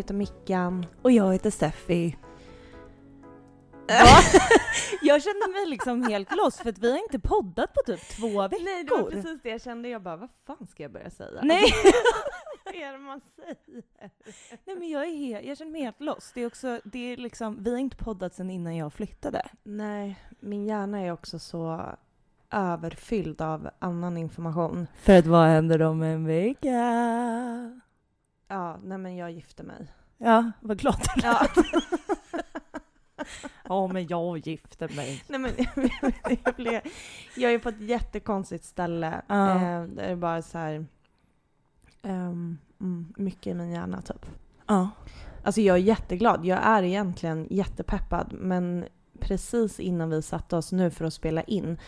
Heter Mickan. Och jag heter Steffi. jag känner mig liksom helt lost för att vi har inte poddat på typ två veckor. Nej, det var precis det jag kände. Jag bara, vad fan ska jag börja säga? Nej. vad är det man säger? Nej men jag, är helt, jag känner mig helt lost. Det är också, det är liksom, vi har inte poddat sedan innan jag flyttade. Nej, min hjärna är också så överfylld av annan information. För att vad händer om en vecka? Ja, nej men jag gifte mig. Ja, vad glad du Ja. Ja, men jag gifte mig. Nej, men, jag, blev, jag är på ett jättekonstigt ställe. Ja. Eh, det är bara så här... mm, mycket i min hjärna typ. Ja. Alltså jag är jätteglad. Jag är egentligen jättepeppad. Men precis innan vi satte oss nu för att spela in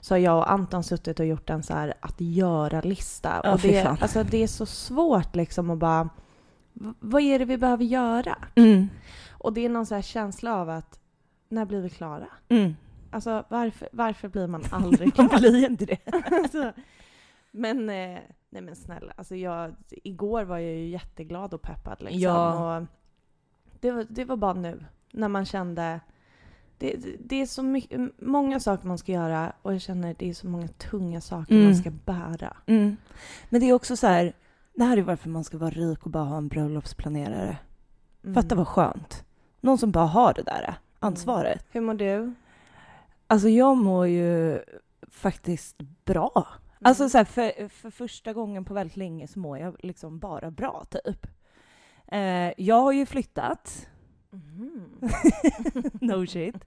så har jag och Anton suttit och gjort en så här att göra-lista. Ja, och det, alltså, det är så svårt liksom att bara... Vad är det vi behöver göra? Mm. Och det är någon så här känsla av att när blir vi klara? Mm. Alltså varför, varför blir man aldrig Man klar? blir inte det. alltså, men, eh, nej men snälla, alltså jag, igår var jag ju jätteglad och peppad liksom. Ja. Och det, var, det var bara nu, när man kände det, det- det är så mycket, många saker man ska göra och jag känner det är så många tunga saker Mm. man ska bära. Mm. Men det är också så här, det här är varför man ska vara rik och bara ha en bröllopsplanerare. Mm. Fatta vad skönt. Någon som bara har det där ansvaret. Hur mår du? Alltså jag mår ju faktiskt bra. Mm. Alltså så här, för, för första gången på väldigt länge så mår jag liksom bara bra typ. Eh, jag har ju flyttat. Mhm. no shit.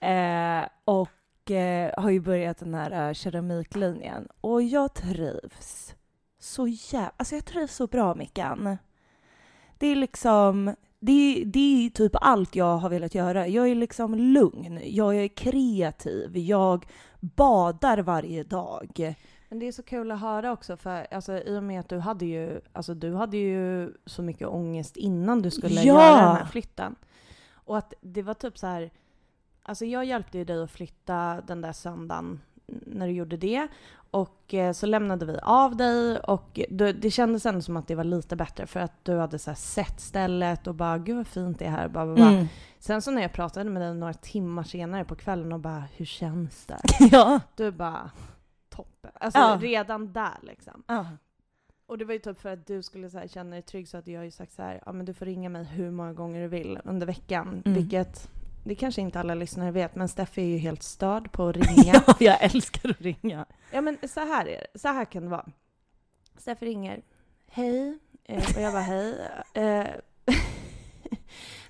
Eh, och eh, har ju börjat den här eh, keramiklinjen. Och jag trivs så jävla... Alltså jag trivs så bra, Mickan. Det är liksom... Det, det är typ allt jag har velat göra. Jag är liksom lugn, jag är kreativ, jag badar varje dag. Men det är så kul att höra också för alltså, i och med att du hade ju, alltså, du hade ju så mycket ångest innan du skulle Ja! göra den här flytten. Och att det var typ så här, alltså jag hjälpte ju dig att flytta den där söndagen när du gjorde det. Och eh, så lämnade vi av dig och du, det kändes ändå som att det var lite bättre för att du hade så sett stället och bara gud vad fint det är här. Bara, bara. Mm. Sen så när jag pratade med dig några timmar senare på kvällen och bara hur känns det? Ja. Du bara toppen. Alltså Ja. redan där liksom. ja. Och det var ju typ för att du skulle så här, känna dig trygg så att jag har ju sagt så här, ja men du får ringa mig hur många gånger du vill under veckan. Mm. Vilket, det kanske inte alla lyssnare vet, men Steffi är ju helt störd på att ringa. ja, jag älskar att ringa. ja men så här är det, så här kan det vara. Steffi ringer, hej, eh, och jag bara hej. Eh,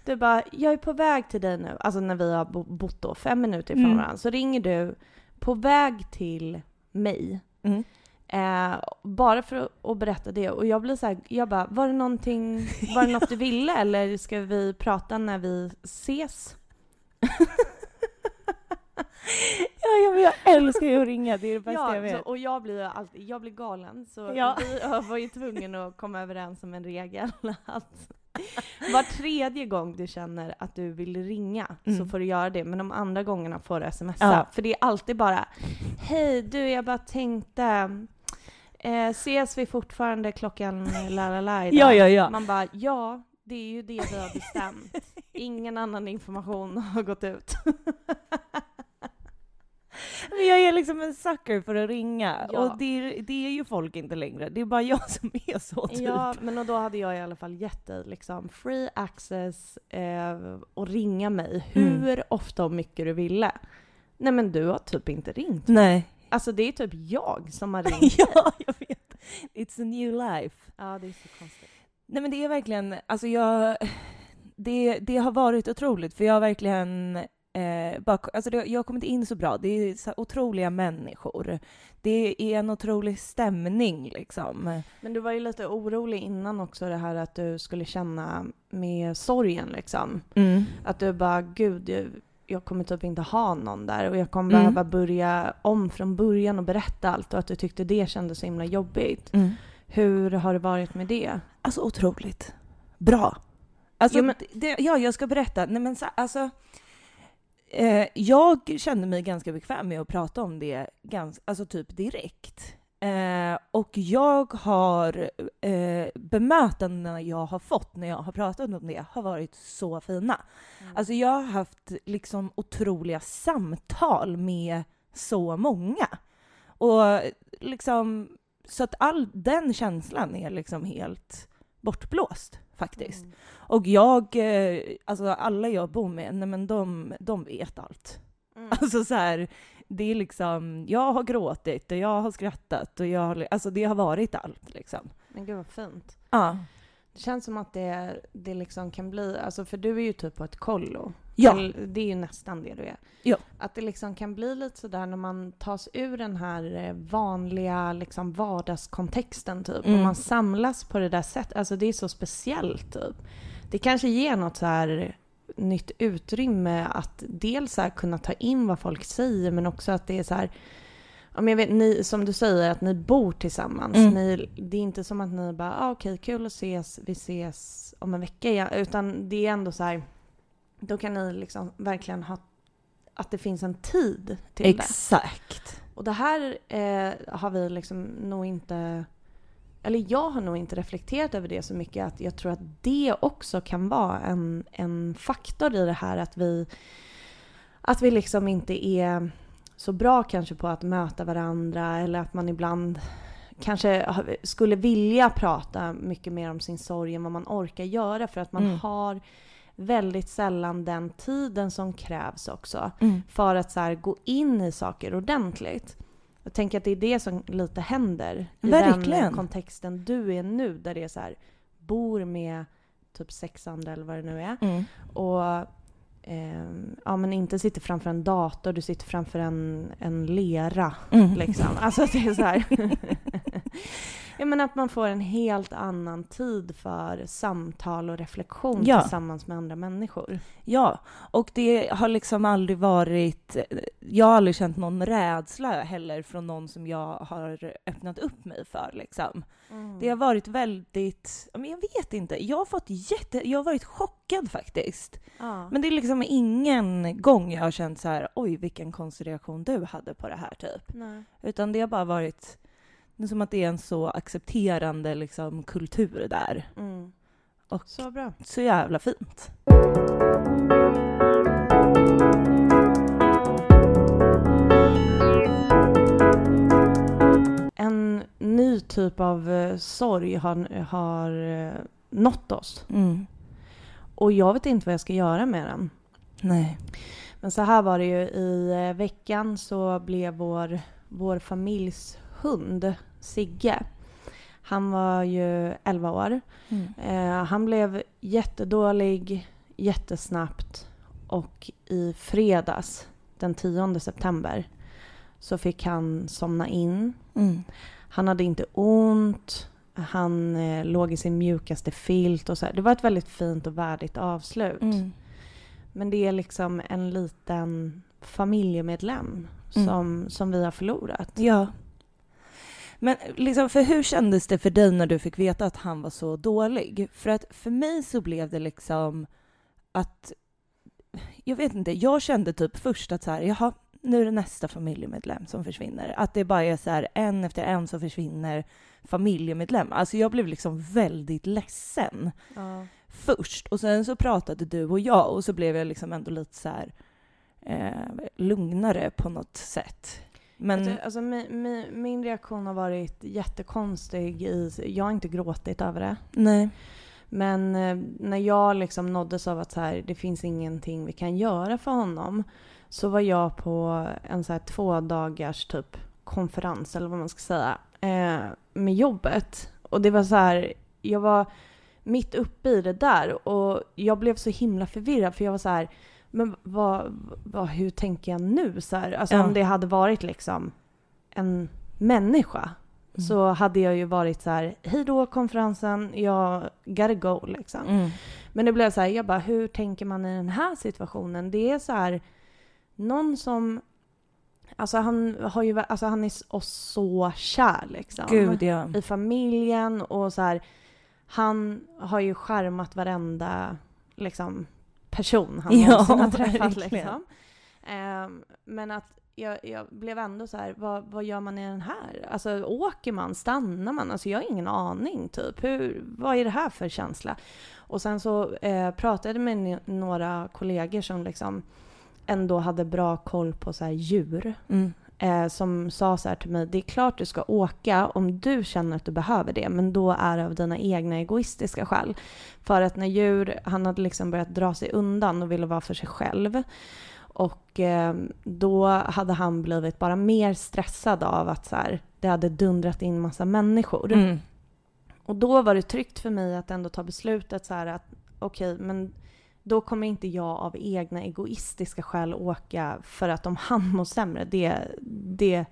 du bara, jag är på väg till dig nu, alltså när vi har bo- bott då fem minuter ifrån Mm. varandra, så ringer du på väg till mig. Mm. Eh, bara för att, att berätta det. Och jag blir så här, jag bara, var det någonting, var det något du ville eller ska vi prata när vi ses? Ja, men jag älskar ju att ringa, det är det bästa jag Ja, vet. så, och jag blir, alltid, jag blir galen så Ja. vi var ju tvungna att komma överens om en regel att var tredje gång du känner att du vill ringa så Mm. får du göra det, men de andra gångerna får du smsa. Ja. För det är alltid bara Hej du, jag bara tänkte eh, Ses vi fortfarande klockan la la la idag? Ja, ja, ja. Man bara ja, det är ju det vi har bestämt. Ingen annan information har gått ut. Men jag är liksom en sucker för att ringa. Ja. Och det är, det är ju folk inte längre. Det är bara jag som är så typ. Ja, men och då hade jag i alla fall gett dig liksom free access eh, och ringa mig hur Mm. ofta och mycket du ville. Nej men du har typ inte ringt. Nej. Alltså det är typ jag som har ringt ja, jag vet. It's a new life. Ja, det är så konstigt. Nej men det är verkligen, alltså jag... Det, det har varit otroligt för jag har verkligen... Eh, bara, alltså det, jag har kommit in så bra. Det är så otroliga människor. Det är en otrolig stämning liksom. Men du var ju lite orolig innan också det här att du skulle känna med sorgen liksom. Mm. Att du bara, gud, jag, jag kommer typ inte ha någon där och jag kommer Mm. behöva börja om från början och berätta allt och att du tyckte det kändes så himla jobbigt. Mm. Hur har det varit med det? Alltså otroligt bra. Alltså, Jo, men- det, ja, jag ska berätta. Nej, men så, alltså, eh, jag kände mig ganska bekväm med att prata om det ganska, alltså typ direkt. Eh, och jag har eh, bemötandena jag har fått när jag har pratat om det har varit så fina. Mm. Alltså jag har haft liksom otroliga samtal med så många. Och liksom, så att all den känslan är liksom helt bortblåst faktiskt. Mm. Och jag, eh, alltså alla jag bor med, nej men de, de vet allt. Mm. Alltså så här, det är liksom, jag har gråtit och jag har skrattat och jag har, alltså det har varit allt liksom. Men gud vad fint. Ja. Det känns som att det, det liksom kan bli, alltså för du är ju typ på ett kollo. Ja. Det är ju nästan det du är. Ja. Att det liksom kan bli lite sådär när man tas ur den här eh, vanliga liksom vardagskontexten typ. Mm. Och man samlas på det där sättet. Alltså det är så speciellt typ. Det kanske ger något så här nytt utrymme att dels så kunna ta in vad folk säger men också att det är så här Ja, men jag vet, ni, som du säger, att ni bor tillsammans. Mm. Ni, det är inte som att ni bara, ah, okej, kul att ses, vi ses om en vecka igen. Utan det är ändå så här, då kan ni liksom verkligen ha, att det finns en tid till det. Exakt. Och det här eh, har vi liksom nog inte, eller jag har nog inte reflekterat över det så mycket att jag tror att det också kan vara en, en faktor i det här att vi, att vi liksom inte är så bra kanske på att möta varandra eller att man ibland kanske skulle vilja prata mycket mer om sin sorg än vad man orkar göra för att man Mm. har väldigt sällan den tiden som krävs också Mm. för att så här, gå in i saker ordentligt. Jag tänker att det är det som lite händer i Verkligen. den kontexten du är nu där det är så här, bor med typ sex andra eller vad det nu är Mm. och ehm, ja, men inte sitter framför en dator, du sitter framför en, en lera Mm. liksom. Alltså det är så Jag menar att man får en helt annan tid för samtal och reflektion Ja. tillsammans med andra människor. Ja, och det har liksom aldrig varit... Jag har aldrig känt någon rädsla heller från någon som jag har öppnat upp mig för. Liksom. Det har varit väldigt... ja, Men jag vet inte. Jag har fått jätte... Jag har varit chockad faktiskt. ja. Men det är liksom ingen gång jag har känt så här, oj vilken konstig reaktion du hade på det här typ. Nej. Utan det har bara varit... Det är som att det är en så accepterande liksom, kultur där. Mm. Och Så bra. så jävla fint. En ny typ av eh, sorg har, har eh, nått oss. Mm. Och jag vet inte vad jag ska göra med den. Nej. Men så här var det ju. I eh, veckan så blev vår, vår familjs hund, Sigge, han var ju 11 år. Mm. Eh, han blev jättedålig jättesnabbt och i fredags den 10 september så fick han somna in. Mm. Han hade inte ont, han eh, låg i sin mjukaste filt och så här. Det var ett väldigt fint och värdigt avslut. Mm. Men det är liksom en liten familjemedlem Mm. som, som vi har förlorat. Ja. Men liksom, för hur kändes det för dig när du fick veta att han var så dålig? För att för mig så blev det liksom att... Jag vet inte, jag kände typ först att så här, jaha, nu är det nästa familjemedlem som försvinner. Att det bara är så här, en efter en som försvinner familjemedlem. Alltså jag blev liksom väldigt ledsen Ja. först. Och sen så pratade du och jag och så blev jag liksom ändå lite så här eh, lugnare på något sätt. Men... Alltså, alltså, min, min, min reaktion har varit jättekonstig. I, jag har inte gråtit över det. Nej. Men eh, när jag liksom nåddes av att så här, det finns ingenting vi kan göra för honom så var jag på en så här två dagars typ konferens eller vad man ska säga eh, med jobbet. Och det var så här, jag var mitt uppe i det där och jag blev så himla förvirrad för jag var så här, men vad, vad, hur tänker jag nu? Så här, alltså Ja. om det hade varit liksom en människa Mm. så hade jag ju varit så här, hej då konferensen, jag gotta go liksom. Mm. Men det blev så här, jag bara, hur tänker man i den här situationen? Det är så här, någon som, alltså han har ju, alltså han är oss så kär liksom. Gud, ja. I familjen och så här, han har ju skärmat varenda liksom person han Ja, någonsin har träffat liksom. Ehm, men att jag, jag blev ändå så här, vad, vad gör man i den här? Alltså åker man, stannar man? Alltså jag har ingen aning typ. Hur, vad är det här för känsla? Och sen så eh, pratade jag med några kollegor som liksom ändå hade bra koll på så här djur. Mm. Eh, som sa så här till mig, det är klart du ska åka om du känner att du behöver det, men då är det av dina egna egoistiska skäl. För att när djur, han hade liksom börjat dra sig undan och ville vara för sig själv. Och eh, då hade han blivit bara mer stressad av att så här, det hade dundrat in massa människor. Mm. Och då var det tryggt för mig att ändå ta beslutet så här att okej, men då kommer inte jag av egna egoistiska skäl åka för att om han mår sämre, det, det,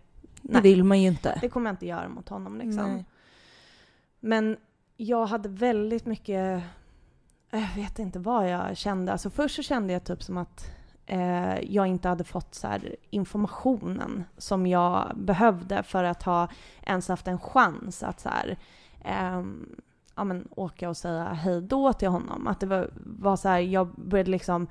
Det vill man ju inte. det kommer jag inte göra mot honom liksom. Nej. Men jag hade väldigt mycket, jag vet inte vad jag kände. Alltså först så kände jag typ som att eh, jag inte hade fått så här informationen som jag behövde för att ha ens haft en chans att så här, ehm, ja, men, åka och säga hej då till honom. Att det var, var så här, jag började liksom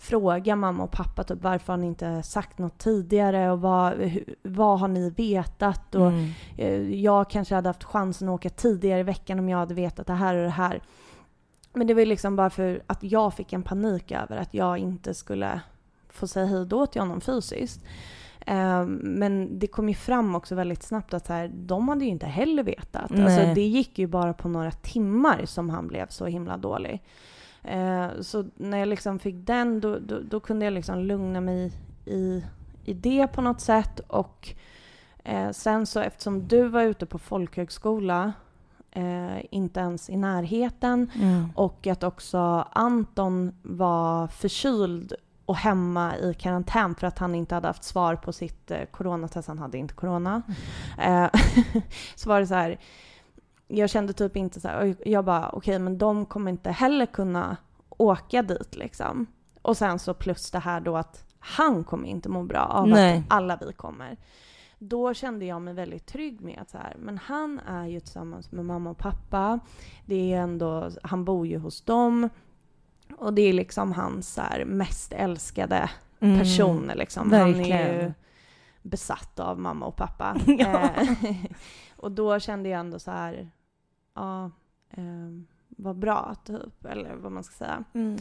fråga mamma och pappa typ varför har ni inte sagt något tidigare och vad, vad har ni vetat? Och, Mm. Eh, Jag kanske hade haft chansen att åka tidigare i veckan om jag hade vetat det här och det här. Men det var liksom bara för att jag fick en panik över att jag inte skulle få säga hej då till honom fysiskt. Eh, Men det kom ju fram också väldigt snabbt att så här, de hade ju inte heller vetat. Nej. Alltså, det gick ju bara på några timmar som han blev så himla dålig. Eh, Så när jag liksom fick den då, då, då kunde jag liksom lugna mig i, i det på något sätt. Och Eh, sen så eftersom du var ute på folkhögskola, eh, inte ens i närheten, Mm. och att också Anton var förkyld och hemma i karantän för att han inte hade haft svar på sitt eh, coronatest, han hade inte corona. Eh, så var det så här, jag kände typ inte så här, jag bara okej men de kommer inte heller kunna åka dit liksom. Och sen så plus det här då att han kommer inte må bra av Nej. att alla vi kommer. Då kände jag mig väldigt trygg med att så här, men han är ju tillsammans med mamma och pappa. Det är ändå, han bor ju hos dem. Och det är liksom hans så här, mest älskade Mm. personer liksom. Han är ju Verkligen. besatt av mamma och pappa. Ja. Eh, och då kände jag ändå så här, ja, eh, vad bra typ, eller vad man ska säga. Mm.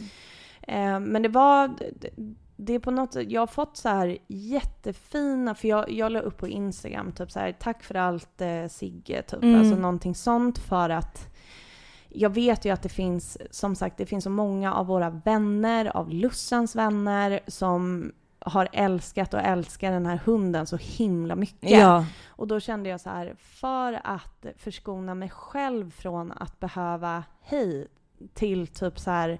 Eh, men det var, det, det är på något sätt, jag har fått så här jättefina, för jag, jag la upp på Instagram typ så här, tack för allt eh, Sigge, typ, Mm. alltså någonting sånt för att jag vet ju att det finns, som sagt, det finns så många av våra vänner, av Lussans vänner, som har älskat och älskar den här hunden så himla mycket. Ja. Och då kände jag så här, för att förskona mig själv från att behöva hej till typ så här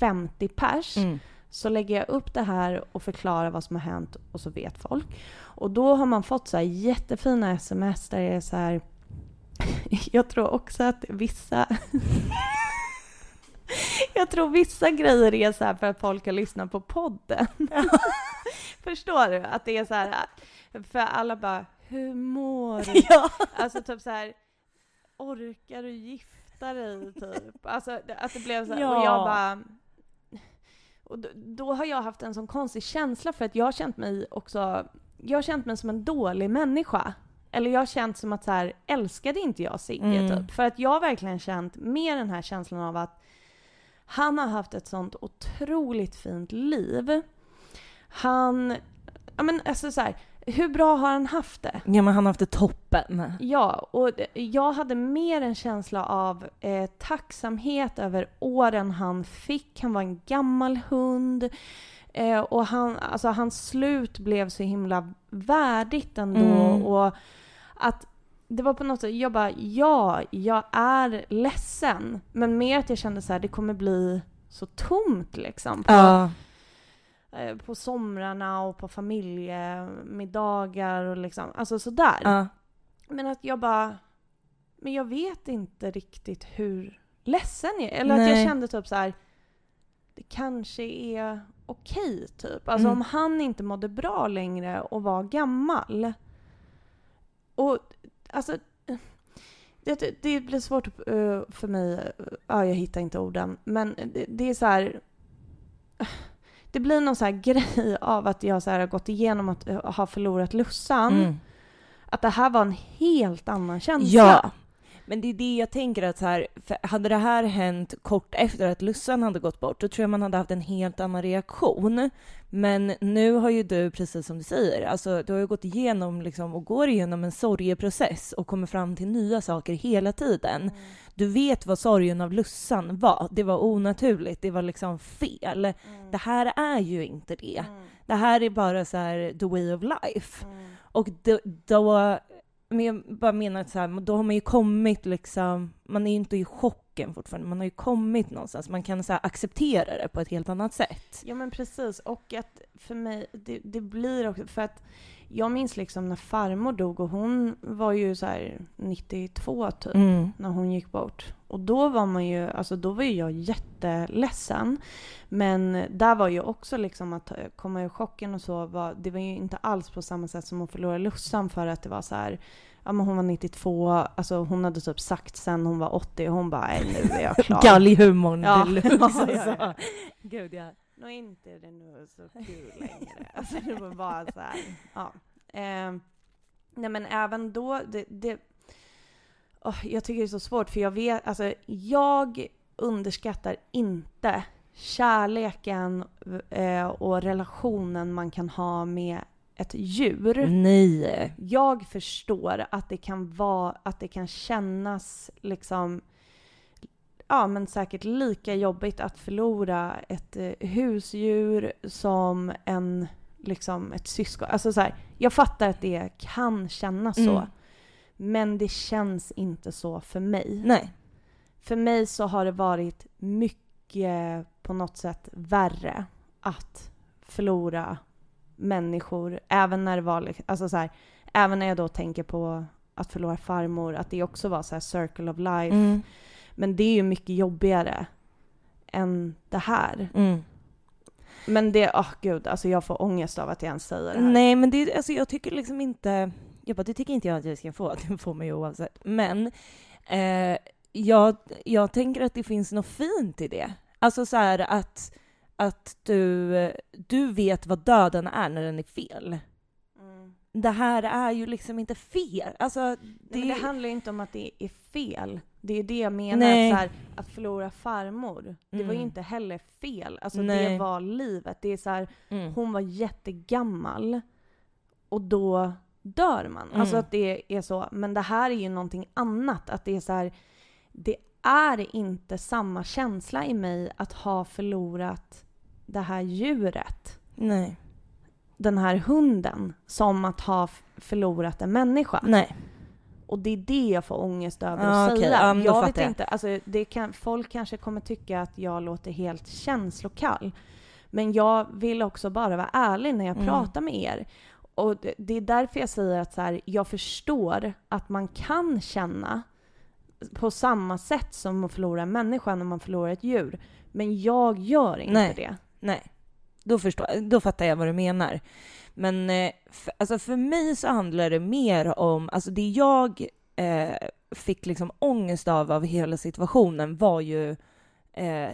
50 pers, Mm. så lägger jag upp det här och förklarar vad som har hänt och så vet folk. Och då har man fått så jättefina sms där det är så här, jag tror också att vissa Jag tror vissa grejer är så här för att folk har lyssnat på podden. Förstår du? Att det är så här, för alla bara, hur mår du? ja. Alltså typ så här, orkar du gifta dig typ? Alltså att det blev så här, Ja. och jag bara... Och då, då har jag haft en sån konstig känsla för att jag har känt mig också, jag har känt mig som en dålig människa. Eller jag har känt som att så här, älskade inte jag Sigge Mm. typ? För att jag har verkligen känt med den här känslan av att han har haft ett sånt otroligt fint liv. Han, ja men alltså så här, hur bra har han haft det? ja, men han har haft det toppen. Ja, och jag hade mer en känsla av eh, tacksamhet över åren han fick. Han var en gammal hund. Eh, och han, alltså, hans slut blev så himla värdigt ändå. Mm. Och att det var på något sätt, jag bara ja, jag är ledsen. Men mer att jag kände så här, det kommer bli så tomt liksom. På, Ja. Eh, på somrarna och på familjemiddagar och liksom, alltså sådär. ja. Men att jag bara, men jag vet inte riktigt hur ledsen jag är. Eller att jag Nej. kände typ så här, det kanske är okej typ. Alltså Mm. om han inte mådde bra längre och var gammal. Och alltså, det, det blir svårt eh, för mig, ja jag hittar inte orden. Men det, det är så här, det blir någon så här grej av att jag så här har gått igenom att eh, ha förlorat Lussan. Mm. Att det här var en helt annan känsla. Ja. Men det är det jag tänker att så här, hade det här hänt kort efter att Lussan hade gått bort, då tror jag man hade haft en helt annan reaktion. Men nu har ju du, precis som du säger, alltså du har ju gått igenom liksom, och går igenom en sorgeprocess och kommer fram till nya saker hela tiden. Mm. Du vet vad sorgen av Lussan var. Det var onaturligt, det var liksom fel. Mm. Det här är ju inte det. Mm. Det här är bara så här the way of life. Mm. Och då, då men jag bara menar att så här, då har man ju kommit liksom, man är ju inte i chock chocken fortfarande, man har ju kommit någonstans, man kan så acceptera det på ett helt annat sätt. Ja men precis, och att för mig, det, det blir också, för att jag minns liksom när farmor dog och hon var ju så här 92 typ. Mm. när hon gick bort. Och då var man ju, alltså då var ju jag jätteledsen. Men där var ju också liksom att komma ur chocken och så, var, det var ju inte alls på samma sätt som att förlora Lussan för att det var så här, ja men hon var 92, alltså hon hade typ sagt sen hon var 80 och hon bara, nu är jag klar. Galghumorn Ja. deluxe. Ja. Gud ja. Nå inte är det nu så kul längre. Alltså det var bara så här, ja. Eh, nej men även då, det, det åh, jag tycker det är så svårt för jag vet, alltså jag underskattar inte kärleken eh, och relationen man kan ha med ett djur. Nej. Jag förstår att det kan vara, att det kan kännas liksom Ja men säkert lika jobbigt att förlora ett eh, husdjur som en liksom ett syskon. Alltså så här, jag fattar att det kan kännas så. Mm. Men det känns inte så för mig. Nej. För mig så har det varit mycket på något sätt värre att förlora människor. Även när det var liksom, alltså så här, även när jag då tänker på att förlora farmor, att det också var så här circle of life. Mm. Men det är ju mycket jobbigare än det här. Mm. Men det, åh gud, alltså jag får ångest av att jag ens säger det här. Nej, men det, alltså, jag tycker liksom inte... Jag bara, det tycker inte jag att jag ska få. Det får man ju oavsett. Men eh, jag, jag tänker att det finns något fint i det. Alltså så här att, att du, du vet vad döden är när den är fel. Mm. Det här är ju liksom inte fel. Alltså, det, Nej, det handlar ju inte om att det är fel. Det är det jag menar. Nej. Att, så här, att förlora farmor, det var ju Mm. inte heller fel. Alltså Nej. det var livet. Det är så här, mm. hon var jättegammal och då dör man. Alltså Mm. att det är så. Men det här är ju någonting annat. Att det är så här, det är inte samma känsla i mig att ha förlorat det här djuret, Nej. den här hunden, som att ha förlorat en människa. Nej. Och det är det jag får ångest över Ja, att okej. säga. Då jag vet jag. inte, alltså det kan, folk kanske kommer tycka att jag låter helt känslokall. Men jag vill också bara vara ärlig när jag Mm. pratar med er. Och det, det är därför jag säger att så här, jag förstår att man kan känna på samma sätt som att förlora en människa när man förlorar ett djur. Men jag gör inte Nej. det. Nej. Då, förstår, då fattar jag vad du menar. Men eh, för, alltså för mig så handlar det mer om, alltså det jag eh, fick liksom ångest av, av hela situationen var ju eh,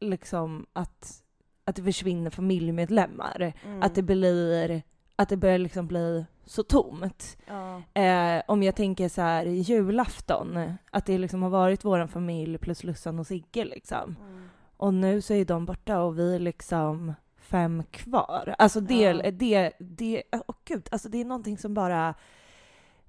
liksom att, att det försvinner familjemedlemmar. Mm. Att det blir, att det börjar liksom bli så tomt. Ja. Eh, om jag tänker så här julafton, att det liksom har varit vår familj plus Lussan och Sigge liksom. Mm. Och nu så är de borta och vi är liksom fem kvar. Alltså det, Ja. det, det, åh gud, alltså det är någonting som bara,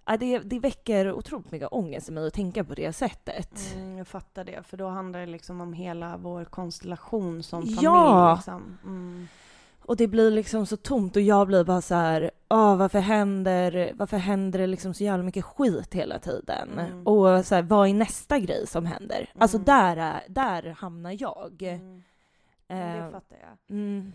ja, det, det väcker otroligt mycket ångest i mig att tänka på det sättet. Mm, jag fattar det, för då handlar det liksom om hela vår konstellation som familj. Ja. Liksom. Mm. Och det blir liksom så tomt och jag blir bara så här, ah, varför händer, varför händer det liksom så jävla mycket skit hela tiden? Mm. Och så här, vad är nästa grej som händer? Alltså Mm. där, är, där hamnar jag. Mm. Men Eh, Det fattar jag. mm,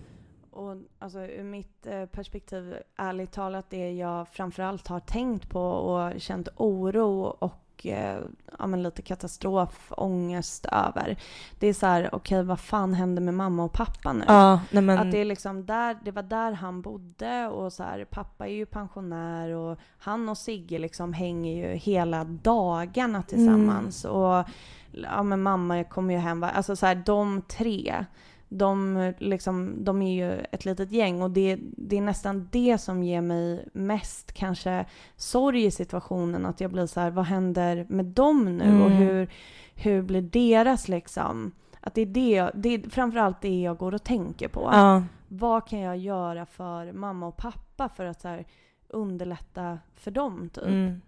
Och alltså ur mitt eh, perspektiv, ärligt talat, det jag framförallt har tänkt på och känt oro och eh, ja, men lite katastrofångest över. Det är så här, okej vad fan händer med mamma och pappa nu? ja, men, Att det är liksom där, det var där han bodde och så här, pappa är ju pensionär och han och Sigge liksom hänger ju hela dagarna tillsammans och ja men mamma kommer ju hem, alltså så här de tre. De, liksom, de är ju ett litet gäng och det, det är nästan det som ger mig mest kanske sorg i situationen. Att jag blir så här, vad händer med dem nu Mm. och hur, hur blir deras liksom? Att det är det, det är framförallt det jag går och tänker på. Ja. Vad kan jag göra för mamma och pappa för att så här, underlätta för dem typ? Mm.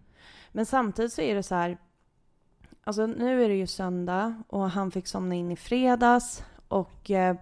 Men samtidigt så är det så här, alltså nu är det ju söndag och han fick somna in i fredags och eh,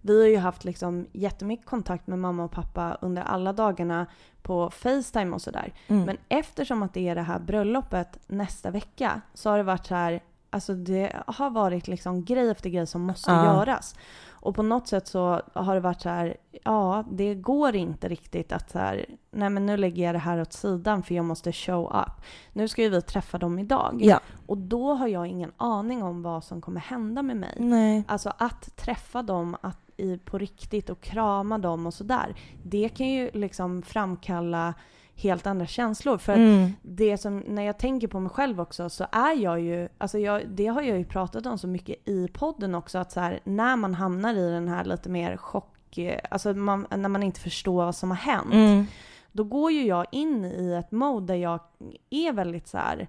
vi har ju haft liksom jättemycket kontakt med mamma och pappa under alla dagarna på Facetime och sådär. Mm. Men eftersom att det är det här bröllopet nästa vecka så har det varit så här, alltså det har varit liksom grej efter grej som måste Ja. göras. Och på något sätt så har det varit så här, ja det går inte riktigt att så här, nej men nu lägger jag det här åt sidan för jag måste show up. Nu ska ju vi träffa dem idag. Ja. Och då har jag ingen aning om vad som kommer hända med mig. Nej. Alltså att träffa dem att i, på riktigt och krama dem och sådär. Det kan ju liksom framkalla helt andra känslor. För Mm. det som, när jag tänker på mig själv också så är jag ju, alltså jag, det har jag ju pratat om så mycket i podden också att så här, när man hamnar i den här lite mer chock, eh, alltså man, när man inte förstår vad som har hänt. Mm. Då går ju jag in i ett mode där jag är väldigt så här,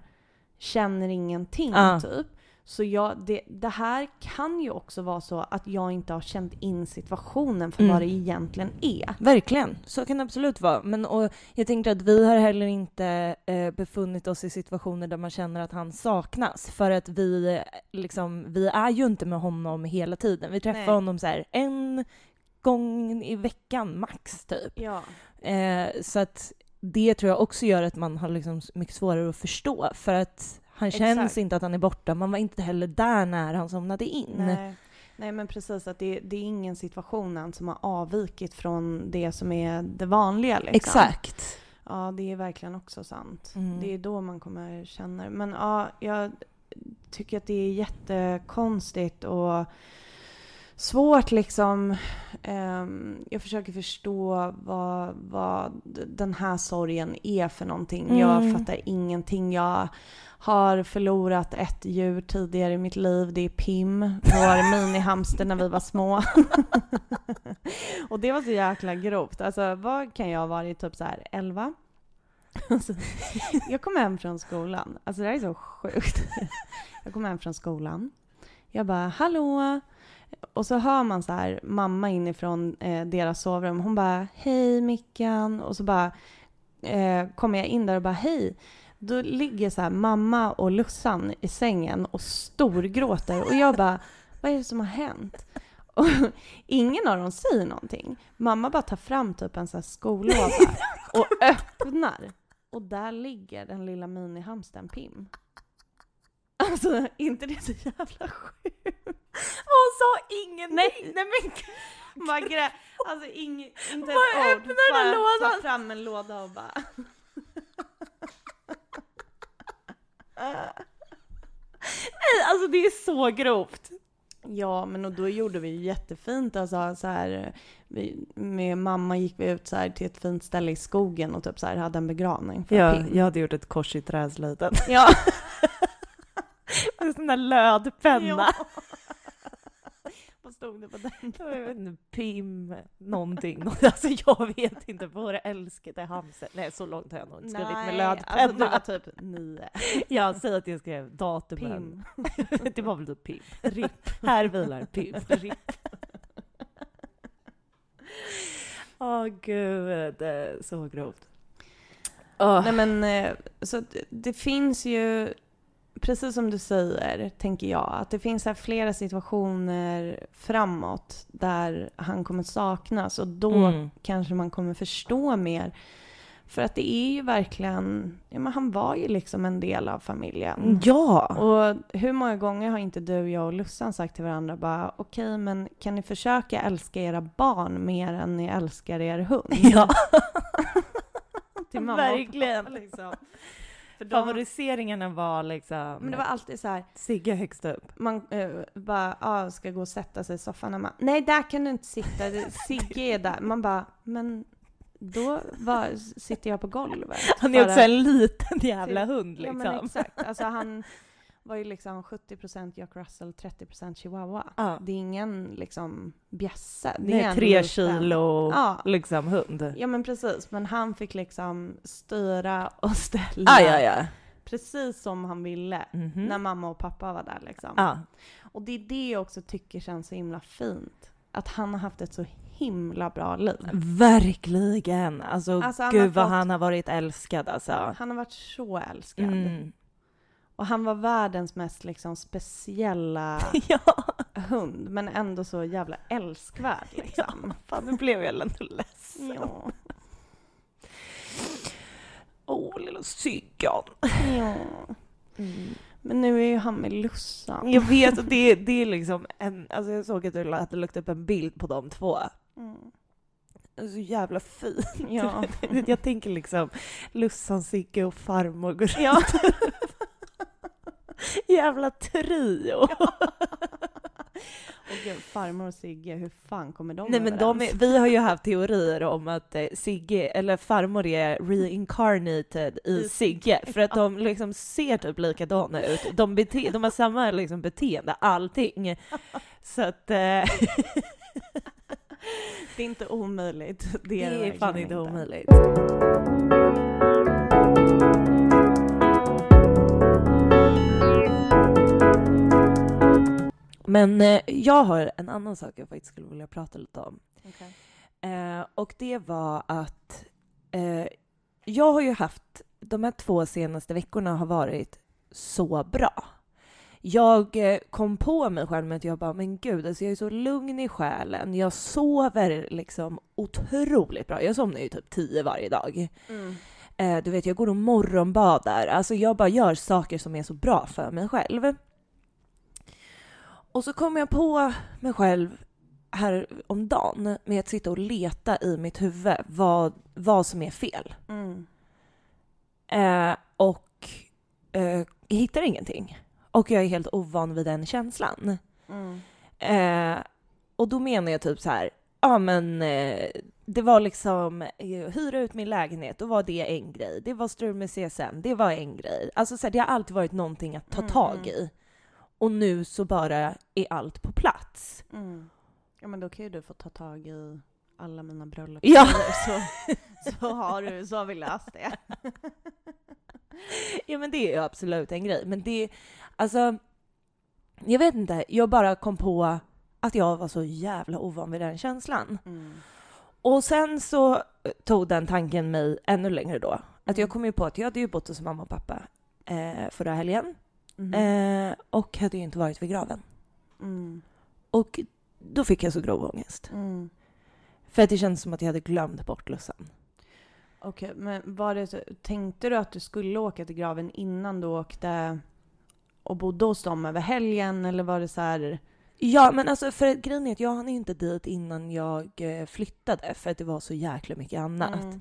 känner ingenting Ja. typ. Så jag, det, det här kan ju också vara så att jag inte har känt in situationen för Mm. vad det egentligen är. Verkligen, så kan det absolut vara. Men och jag tänkte att vi har heller inte eh, befunnit oss i situationer där man känner att han saknas. För att vi, liksom, vi är ju inte med honom hela tiden. Vi träffar Nej. honom så här en gång i veckan max typ. Ja. Eh, så att det tror jag också gör att man har liksom mycket svårare att förstå. För att han känns Exakt. inte att han är borta. Man var inte heller där när han somnade in. Nej. Nej men precis, att det, det är ingen situation som har avvikit från det som är det vanliga. Liksom. Exakt. Ja, det är verkligen också sant. Mm. Det är då man kommer känna det. Men ja, jag tycker att det är jättekonstigt och svårt liksom. Ehm, jag försöker förstå vad, vad den här sorgen är för någonting. Jag Mm. fattar ingenting. Jag har förlorat ett djur tidigare i mitt liv. Det är Pim, vår minihamster när vi var små. och det var så jäkla grovt. Alltså vad kan jag ha varit? Typ så här 11? Alltså, jag kom hem från skolan. Alltså det här är så sjukt. Jag kom hem från skolan. Jag bara hallå? Och så hör man så här mamma inifrån eh, deras sovrum. Hon bara hej Mickan. Och så bara eh, kommer jag in där och bara hej. Då ligger så här mamma och Lussan i sängen och storgråter. Och jag bara vad är det som har hänt? Och ingen av dem säger någonting. Mamma bara tar fram typ en sån här skolåda och öppnar. Och där ligger den lilla minihamstern Pim. Alltså, inte det så jävla sjukt? Hon sa ingenting! Nej. Nej men grä, alltså ing, inte ett ord. bara lådan. ta fram en låda och bara... nej, alltså det är så grovt. Ja, men och då gjorde vi ju jättefint. Alltså, så här, vi, med mamma gick vi ut så här, till ett fint ställe i skogen och typ så här, hade en begravning för Pim. jag hade gjort ett kors i träslöjden. Ja. En sån där lödpenna. Ja. Vad stod det på den? Pim, någonting. Alltså jag vet inte, vår älskade hamster. Nej, så långt har jag nog inte skrivit med lödpenna. alltså, det var typ nio. Jag säger att jag skrev datumen. Pim. det var väl typ Pim. RIP. Här vilar Pim. RIP. Åh gud, det är så grovt. Åh. Nej men, eh, så det finns ju, precis som du säger, tänker jag, att det finns här flera situationer framåt där han kommer saknas och då Mm. kanske man kommer förstå mer. För att det är ju verkligen, ja men han var ju liksom en del av familjen. Ja! Och hur många gånger har inte du, jag och Lussan sagt till varandra bara okej men kan ni försöka älska era barn mer än ni älskar er hund? Ja, till mamma verkligen. Och pappa, liksom. För de, Favoriseringarna var liksom men det var alltid så här, Sigge högst upp. man eh, bara ah, ska gå och sätta sig i soffan man, nej där kan du inte sitta, Sigge är där. Man bara, men då var, sitter jag på golvet. Han är också en liten jävla hund Ja liksom. men exakt, alltså han, var ju liksom 70% Jack Russell, 30% chihuahua. Ja. Det är ingen liksom bjässe. Det Det är tre kilo Ja. liksom hund. ja, men precis. Men han fick liksom styra och ställa Ah, ja, ja. precis som han ville. Mhm. När mamma och pappa var där liksom. Ja. Och det är det jag också tycker känns så himla fint. Att han har haft ett så himla bra liv. Verkligen. Alltså, Alltså, gud vad fått- han har varit älskad alltså. Han har varit så älskad. Mm. Och han var världens mest liksom speciella ja, hund, men ändå så jävla älskvärd liksom. fan nu blev jag ändå ledsen. Ja. Åh, lilla Syggan. ja. Men nu är ju han med Lussan. Jag vet, och det, det är liksom en, alltså jag såg att du hade lagt upp en bild på de två. Mm. Så jävla fin. Ja. Jag tänker liksom Lussan, Sigge och farmor går Ja. Jävla trio. Och farmor och Sigge, hur fan kommer de Nej men de är, vi har ju haft teorier om att eh, Sigge, eller farmor är reincarnated i Sigge, för att de liksom ser typ likadana ut. De, bete, de har samma liksom beteende, allting. Så att... Eh, Det är inte omöjligt. Det är, det är fan inte omöjligt. Men eh, jag har en annan sak jag faktiskt skulle vilja prata lite om. Okej. Eh, och det var att eh, jag har ju haft, de här två senaste veckorna har varit så bra. Jag eh, kom på mig själv med att jag bara, men gud, alltså jag är så lugn i själen. Jag sover liksom otroligt bra. Jag somnar ju typ tio varje dag. Mm. Eh, du vet, jag går och morgonbadar. Alltså jag bara gör saker som är så bra för mig själv. Och så kom jag på mig själv här om dagen med att sitta och leta i mitt huvud vad, vad som är fel. Mm. Eh, och eh, hittar ingenting. Och jag är helt ovan vid den känslan. Mm. Eh, och då menar jag typ så här, ja men eh, det var liksom eh, hyra ut min lägenhet, då var det en grej. Det var strul med CSN, det var en grej. Alltså så här, det har alltid varit någonting att ta Mm, tag mm. i. Och nu så bara är allt på plats. Mm. Ja men då kan ju du få ta tag i alla mina bröllop. Ja. Så, så har du, så har vi löst det. Ja men det är ju absolut en grej. Men det, alltså, jag vet inte, jag bara kom på att jag var så jävla ovan vid den känslan. Mm. Och sen så tog den tanken mig ännu längre då. Att jag Mm. kom ju på att jag hade ju bott hos mamma och pappa eh, förra helgen. Mhm. Eh, och hade ju inte varit vid graven. Mm. Och då fick jag så grov ångest. Mm. För att det kändes som att jag hade glömt bort Lussan. Okej, men var det så, tänkte du att du skulle åka till graven innan du åkte och bodde hos dem över helgen eller var det så här? Ja, men alltså för grejen är att jag hann inte dit innan jag eh, flyttade för att det var så jäkla mycket annat. Mm.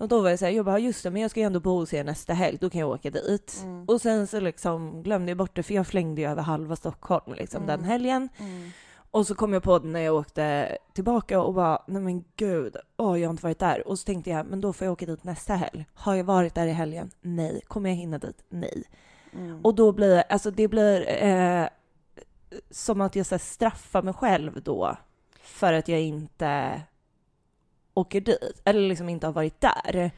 Och då var jag såhär, jag bara just det, men jag ska ju ändå bo hos er nästa helg, då kan jag åka dit. Mm. Och sen så liksom glömde jag bort det för jag flängde ju över halva Stockholm liksom den Mm. helgen. Mm. Och så kom jag på det när jag åkte tillbaka och bara, nej men gud, åh jag har inte varit där. Och så tänkte jag, men då får jag åka dit nästa helg. Har jag varit där i helgen? Nej. Kommer jag hinna dit? Nej. Mm. Och då blir alltså det blir eh, som att jag så här, straffar mig själv då för att jag inte åker dit, eller liksom inte har varit där.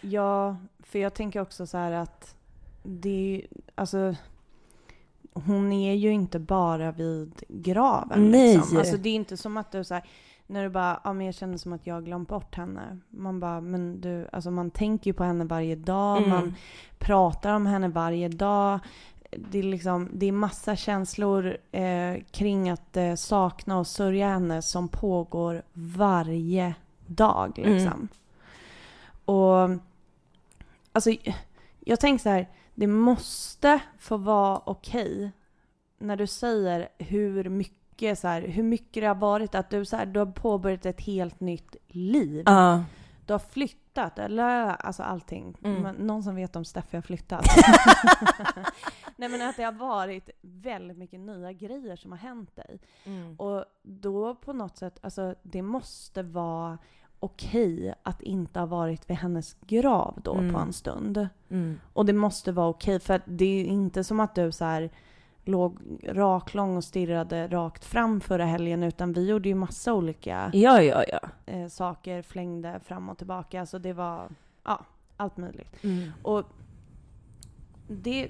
Ja, för jag tänker också så här att det är ju- alltså hon är ju inte bara vid graven. Nej. Liksom. Alltså det är inte som att du så här, när du bara, ja men jag känner som att jag glömt bort henne. Man bara, men du, alltså man tänker ju på henne varje dag, Mm. man pratar om henne varje dag. Det är liksom, det är massa känslor eh, kring att eh, sakna och sörja henne som pågår varje dag Mm. liksom. Och alltså, jag tänker så här, det måste få vara okej när du säger hur mycket, så här, hur mycket det har varit att du, så här, du har påbörjat ett helt nytt liv. Ja. Du har flyttat, eller alltså allting. Mm. Men någon som vet om Steffi har flyttat. Nej men att det har varit väldigt mycket nya grejer som har hänt dig. Mm. Och då på något sätt, alltså det måste vara okej att inte ha varit vid hennes grav då Mm. på en stund. Mm. Och det måste vara okej för det är inte som att du så här låg raklång och stirrade rakt fram förra helgen utan vi gjorde ju massa olika Ja, ja, ja. eh, saker, flängde fram och tillbaka. Så det var, ja, allt möjligt. Mm. Och det,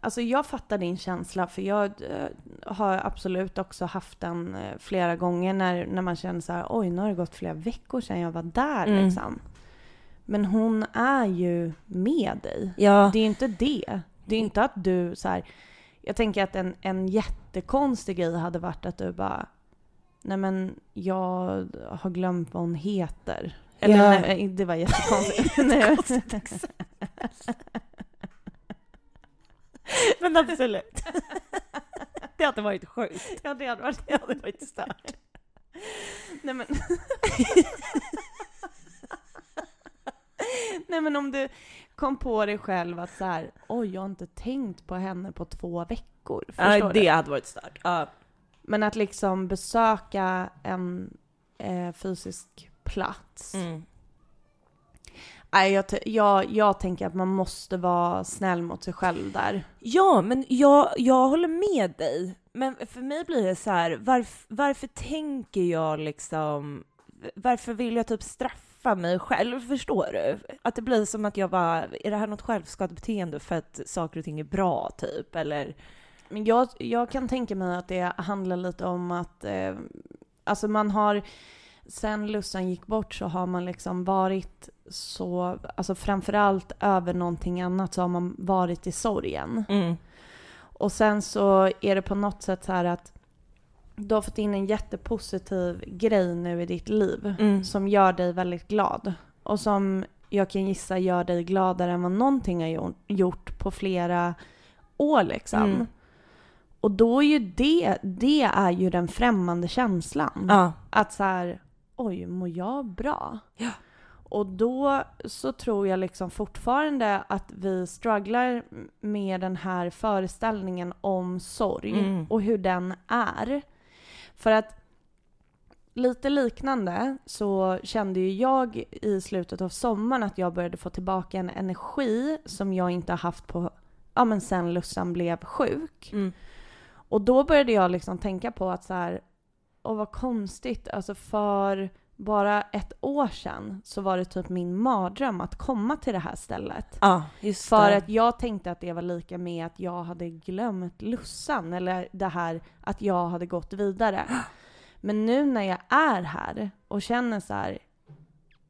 alltså jag fattar din känsla för jag eh, har absolut också haft den eh, flera gånger när, när man känner så här, oj nu har det gått flera veckor sedan jag var där Mm. liksom. Men hon är ju med dig. Ja. Det är inte det. Det är inte att du så här, jag tänker att en, en jättekonstig grej hade varit att du bara, nej men jag har glömt vad hon heter. Eller Ja. nej, det var jättekonstigt. Nej. Men absolut. det hade varit sjukt. Ja, det hade varit, Det hade varit stört. Nej men... Nej men om du kom på dig själv att så här, oj jag har inte tänkt på henne på två veckor. Förstår Nej, du? det hade varit stört. Ja. Men att liksom besöka en eh, fysisk plats. Mm. Nej, jag, jag, jag tänker att man måste vara snäll mot sig själv där. Ja, men jag, jag håller med dig. Men för mig blir det så här, varf, varför tänker jag liksom, varför vill jag typ straffa mig själv, förstår du? Att det blir som att jag bara, är det här något självskadebeteende för att saker och ting är bra typ, eller? Men jag, jag kan tänka mig att det handlar lite om att eh, alltså man har sen Lussan gick bort så har man liksom varit så, alltså framförallt över någonting annat så har man varit i sorgen. Mm. Och sen så är det på något sätt så här att du har fått in en jättepositiv grej nu i ditt liv Mm. som gör dig väldigt glad. Och som jag kan gissa gör dig gladare än vad någonting har gjo- gjort på flera år liksom. Mm. Och då är ju det, det är ju den främmande känslan. Ja. Att så här, oj, mår jag bra? Ja. Och då så tror jag liksom fortfarande att vi strugglar med den här föreställningen om sorg Mm. och hur den är. För att lite liknande så kände ju jag i slutet av sommaren att jag började få tillbaka en energi som jag inte har haft på, ja men sen Lussan blev sjuk. Mm. Och då började jag liksom tänka på att så här, och vad konstigt, alltså för bara ett år sedan så var det typ min mardröm att komma till det här stället. Just För att jag tänkte att det var lika med att jag hade glömt Lussan, eller det här att jag hade gått vidare. Men nu när jag är här och känner så här,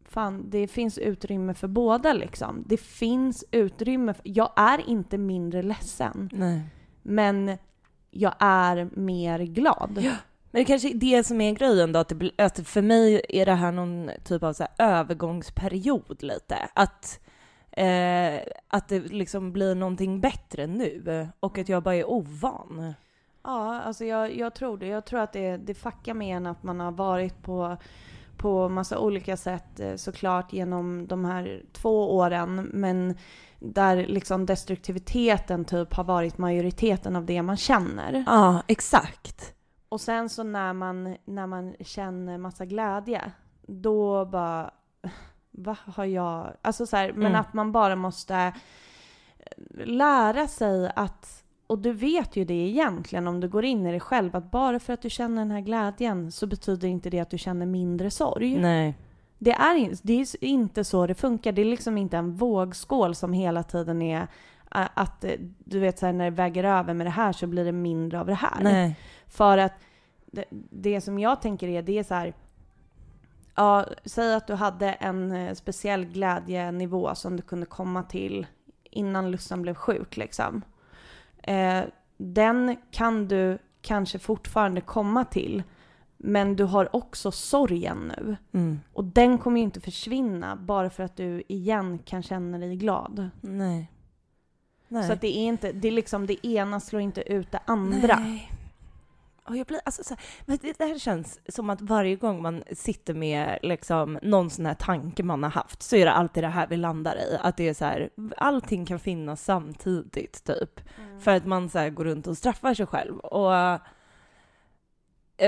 fan det finns utrymme för båda liksom. Det finns utrymme, för, jag är inte mindre ledsen, Nej. men jag är mer glad. Ja. Men det kanske är det som är grejen då, att, det, att för mig är det här någon typ av så övergångsperiod lite. Att, eh, att det liksom blir någonting bättre nu och att jag bara är ovan. Ja, alltså jag, jag tror det. Jag tror att det, det fuckar med en att man har varit på, på massa olika sätt eh, såklart genom de här två åren. Men där liksom destruktiviteten typ har varit majoriteten av det man känner. Ja, exakt. Och sen så när man, när man känner massa glädje, då bara, vad har jag, alltså så här, men Mm. att man bara måste eh, lära sig att, och du vet ju det egentligen om du går in i dig själv, att bara för att du känner den här glädjen så betyder inte det att du känner mindre sorg. Nej. Det är, det är inte så det funkar. Det är liksom inte en vågskål som hela tiden är att eh, du vet så här, när det väger över med det här så blir det mindre av det här. Nej. För att det, det som jag tänker är, det är så här. Ja, säg att du hade en eh, speciell glädjenivå som du kunde komma till innan Lussan blev sjuk liksom. Eh, den kan du kanske fortfarande komma till. Men du har också sorgen nu. Mm. Och den kommer ju inte försvinna bara för att du igen kan känna dig glad. Nej. Nej. Så att det är inte, det är liksom det ena slår inte ut det andra. Nej. Och jag blir, alltså, så här, men det, det här känns som att varje gång man sitter med liksom, någon sån här tanke man har haft så är det alltid det här vi landar i. Att det är så här, allting kan finnas samtidigt typ. För att man så här, går runt och straffar sig själv. Och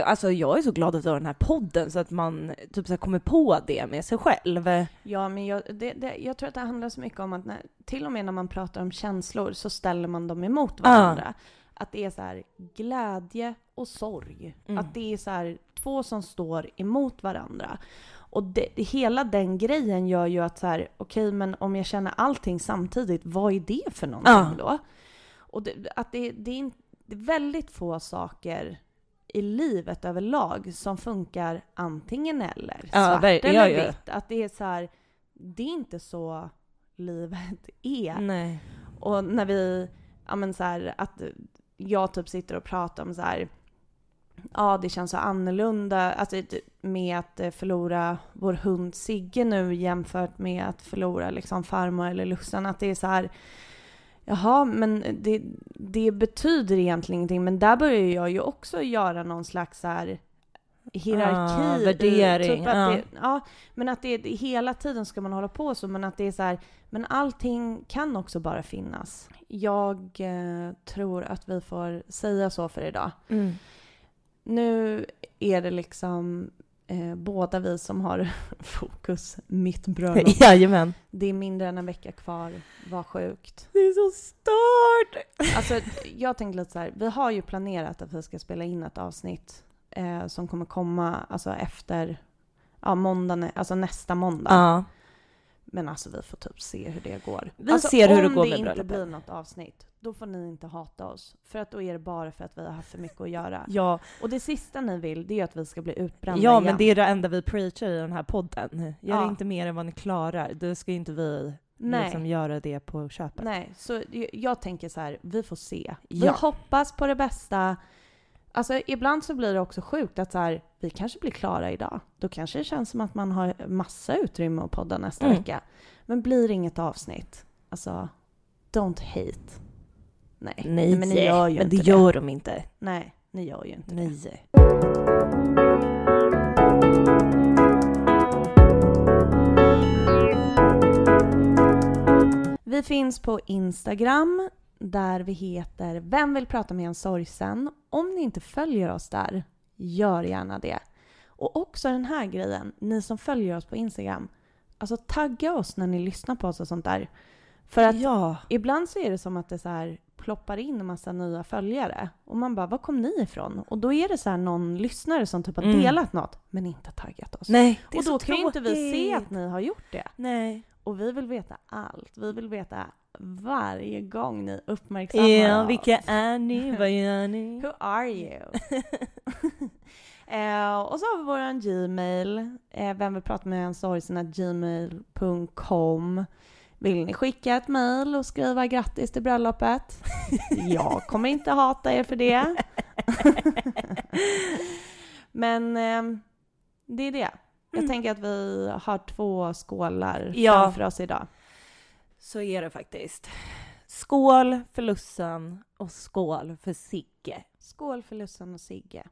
Alltså jag är så glad att vi har den här podden så att man typ så kommer på det med sig själv. Ja, men jag, det, det, jag tror att det handlar så mycket om att när, till och med när man pratar om känslor så ställer man dem emot varandra. Att det är så här glädje och sorg. Mm. Att det är så här två som står emot varandra. Och det, hela den grejen gör ju att så här, okej, men om jag känner allting samtidigt, vad är det för någonting Ja. då? Och det, att det, det, är in, det är väldigt få saker i livet överlag som funkar antingen eller. Ja, Svart eller ja, ja. vitt. Att det är så här, det är inte så livet är. Nej. Och när vi, ja men så här, att jag typ sitter och pratar om så här, ja det känns så annorlunda, alltså det- med att eh, förlora vår hund Sigge nu jämfört med att förlora liksom farmor eller Lussan, att det är så här, jaha men det, det betyder egentligen ingenting, men där börjar jag ju också göra någon slags så här hierarki. Ah, värdering, Typ ja. det, ja, men att det hela tiden ska man hålla på så, men att det är så här, men allting kan också bara finnas. Jag eh, tror att vi får säga så för idag. Mm. Nu är det liksom eh, båda vi som har fokus, mitt bröllop. Jajamän. Det är mindre än en vecka kvar, vad sjukt. Det är så stört! Alltså, jag tänkte lite så här, vi har ju planerat att vi ska spela in ett avsnitt eh, som kommer komma alltså efter ja, måndagen, alltså nästa måndag. Ja. Men alltså vi får typ se hur det går. Vi alltså, ser hur det om går det med inte bröllopet. blir något avsnitt, då får ni inte hata oss. För att då är det bara för att vi har haft för mycket att göra. Ja, Och det sista ni vill, det är att vi ska bli utbrända ja igen. men det är det enda vi preachar i den här podden. Gör Ja. inte mer än vad ni klarar. Då ska ju inte vi Nej. liksom göra det på köpet. Nej, så jag- jag tänker så här, vi får se. Vi Ja. hoppas på det bästa. Alltså ibland så blir det också sjukt att så här, vi kanske blir klara idag. Då kanske det känns som att man har massa utrymme att podda nästa Mm. vecka. Men blir det inget avsnitt, alltså don't hate. Nej, Nej, men ni gör ju men inte det det. gör de inte. Nej, ni gör ju inte det. Nej. Vi finns på Instagram där vi heter Vem vill prata med en sorgsen? Om ni inte följer oss där, gör gärna det. Och också den här grejen, ni som följer oss på Instagram, alltså tagga oss när ni lyssnar på oss och sånt där. För att ja. ibland så är det som att det så här ploppar in en massa nya följare och man bara, var kom ni ifrån? Och då är det så någon lyssnare som typ har Mm. delat något men inte taggat oss. Nej, det är och så då kan ju inte vi se att ni har gjort det. Nej. Och vi vill veta allt. Vi vill veta varje gång ni uppmärksammar Ja, oss. vilka är ni? Vad gör ni? Who are you? eh, och så har vi våran Gmail. Eh, vem vill prata med en sorgsen gmail.com. Vill ni skicka ett mail och skriva grattis till bröllopet? Jag kommer inte hata er för det. Men eh, det är det. Jag Mm. tänker att vi har två skålar Ja. framför oss idag. Så är det faktiskt. Skål för Lussan och skål för Sigge. Skål för Lussan och Sigge.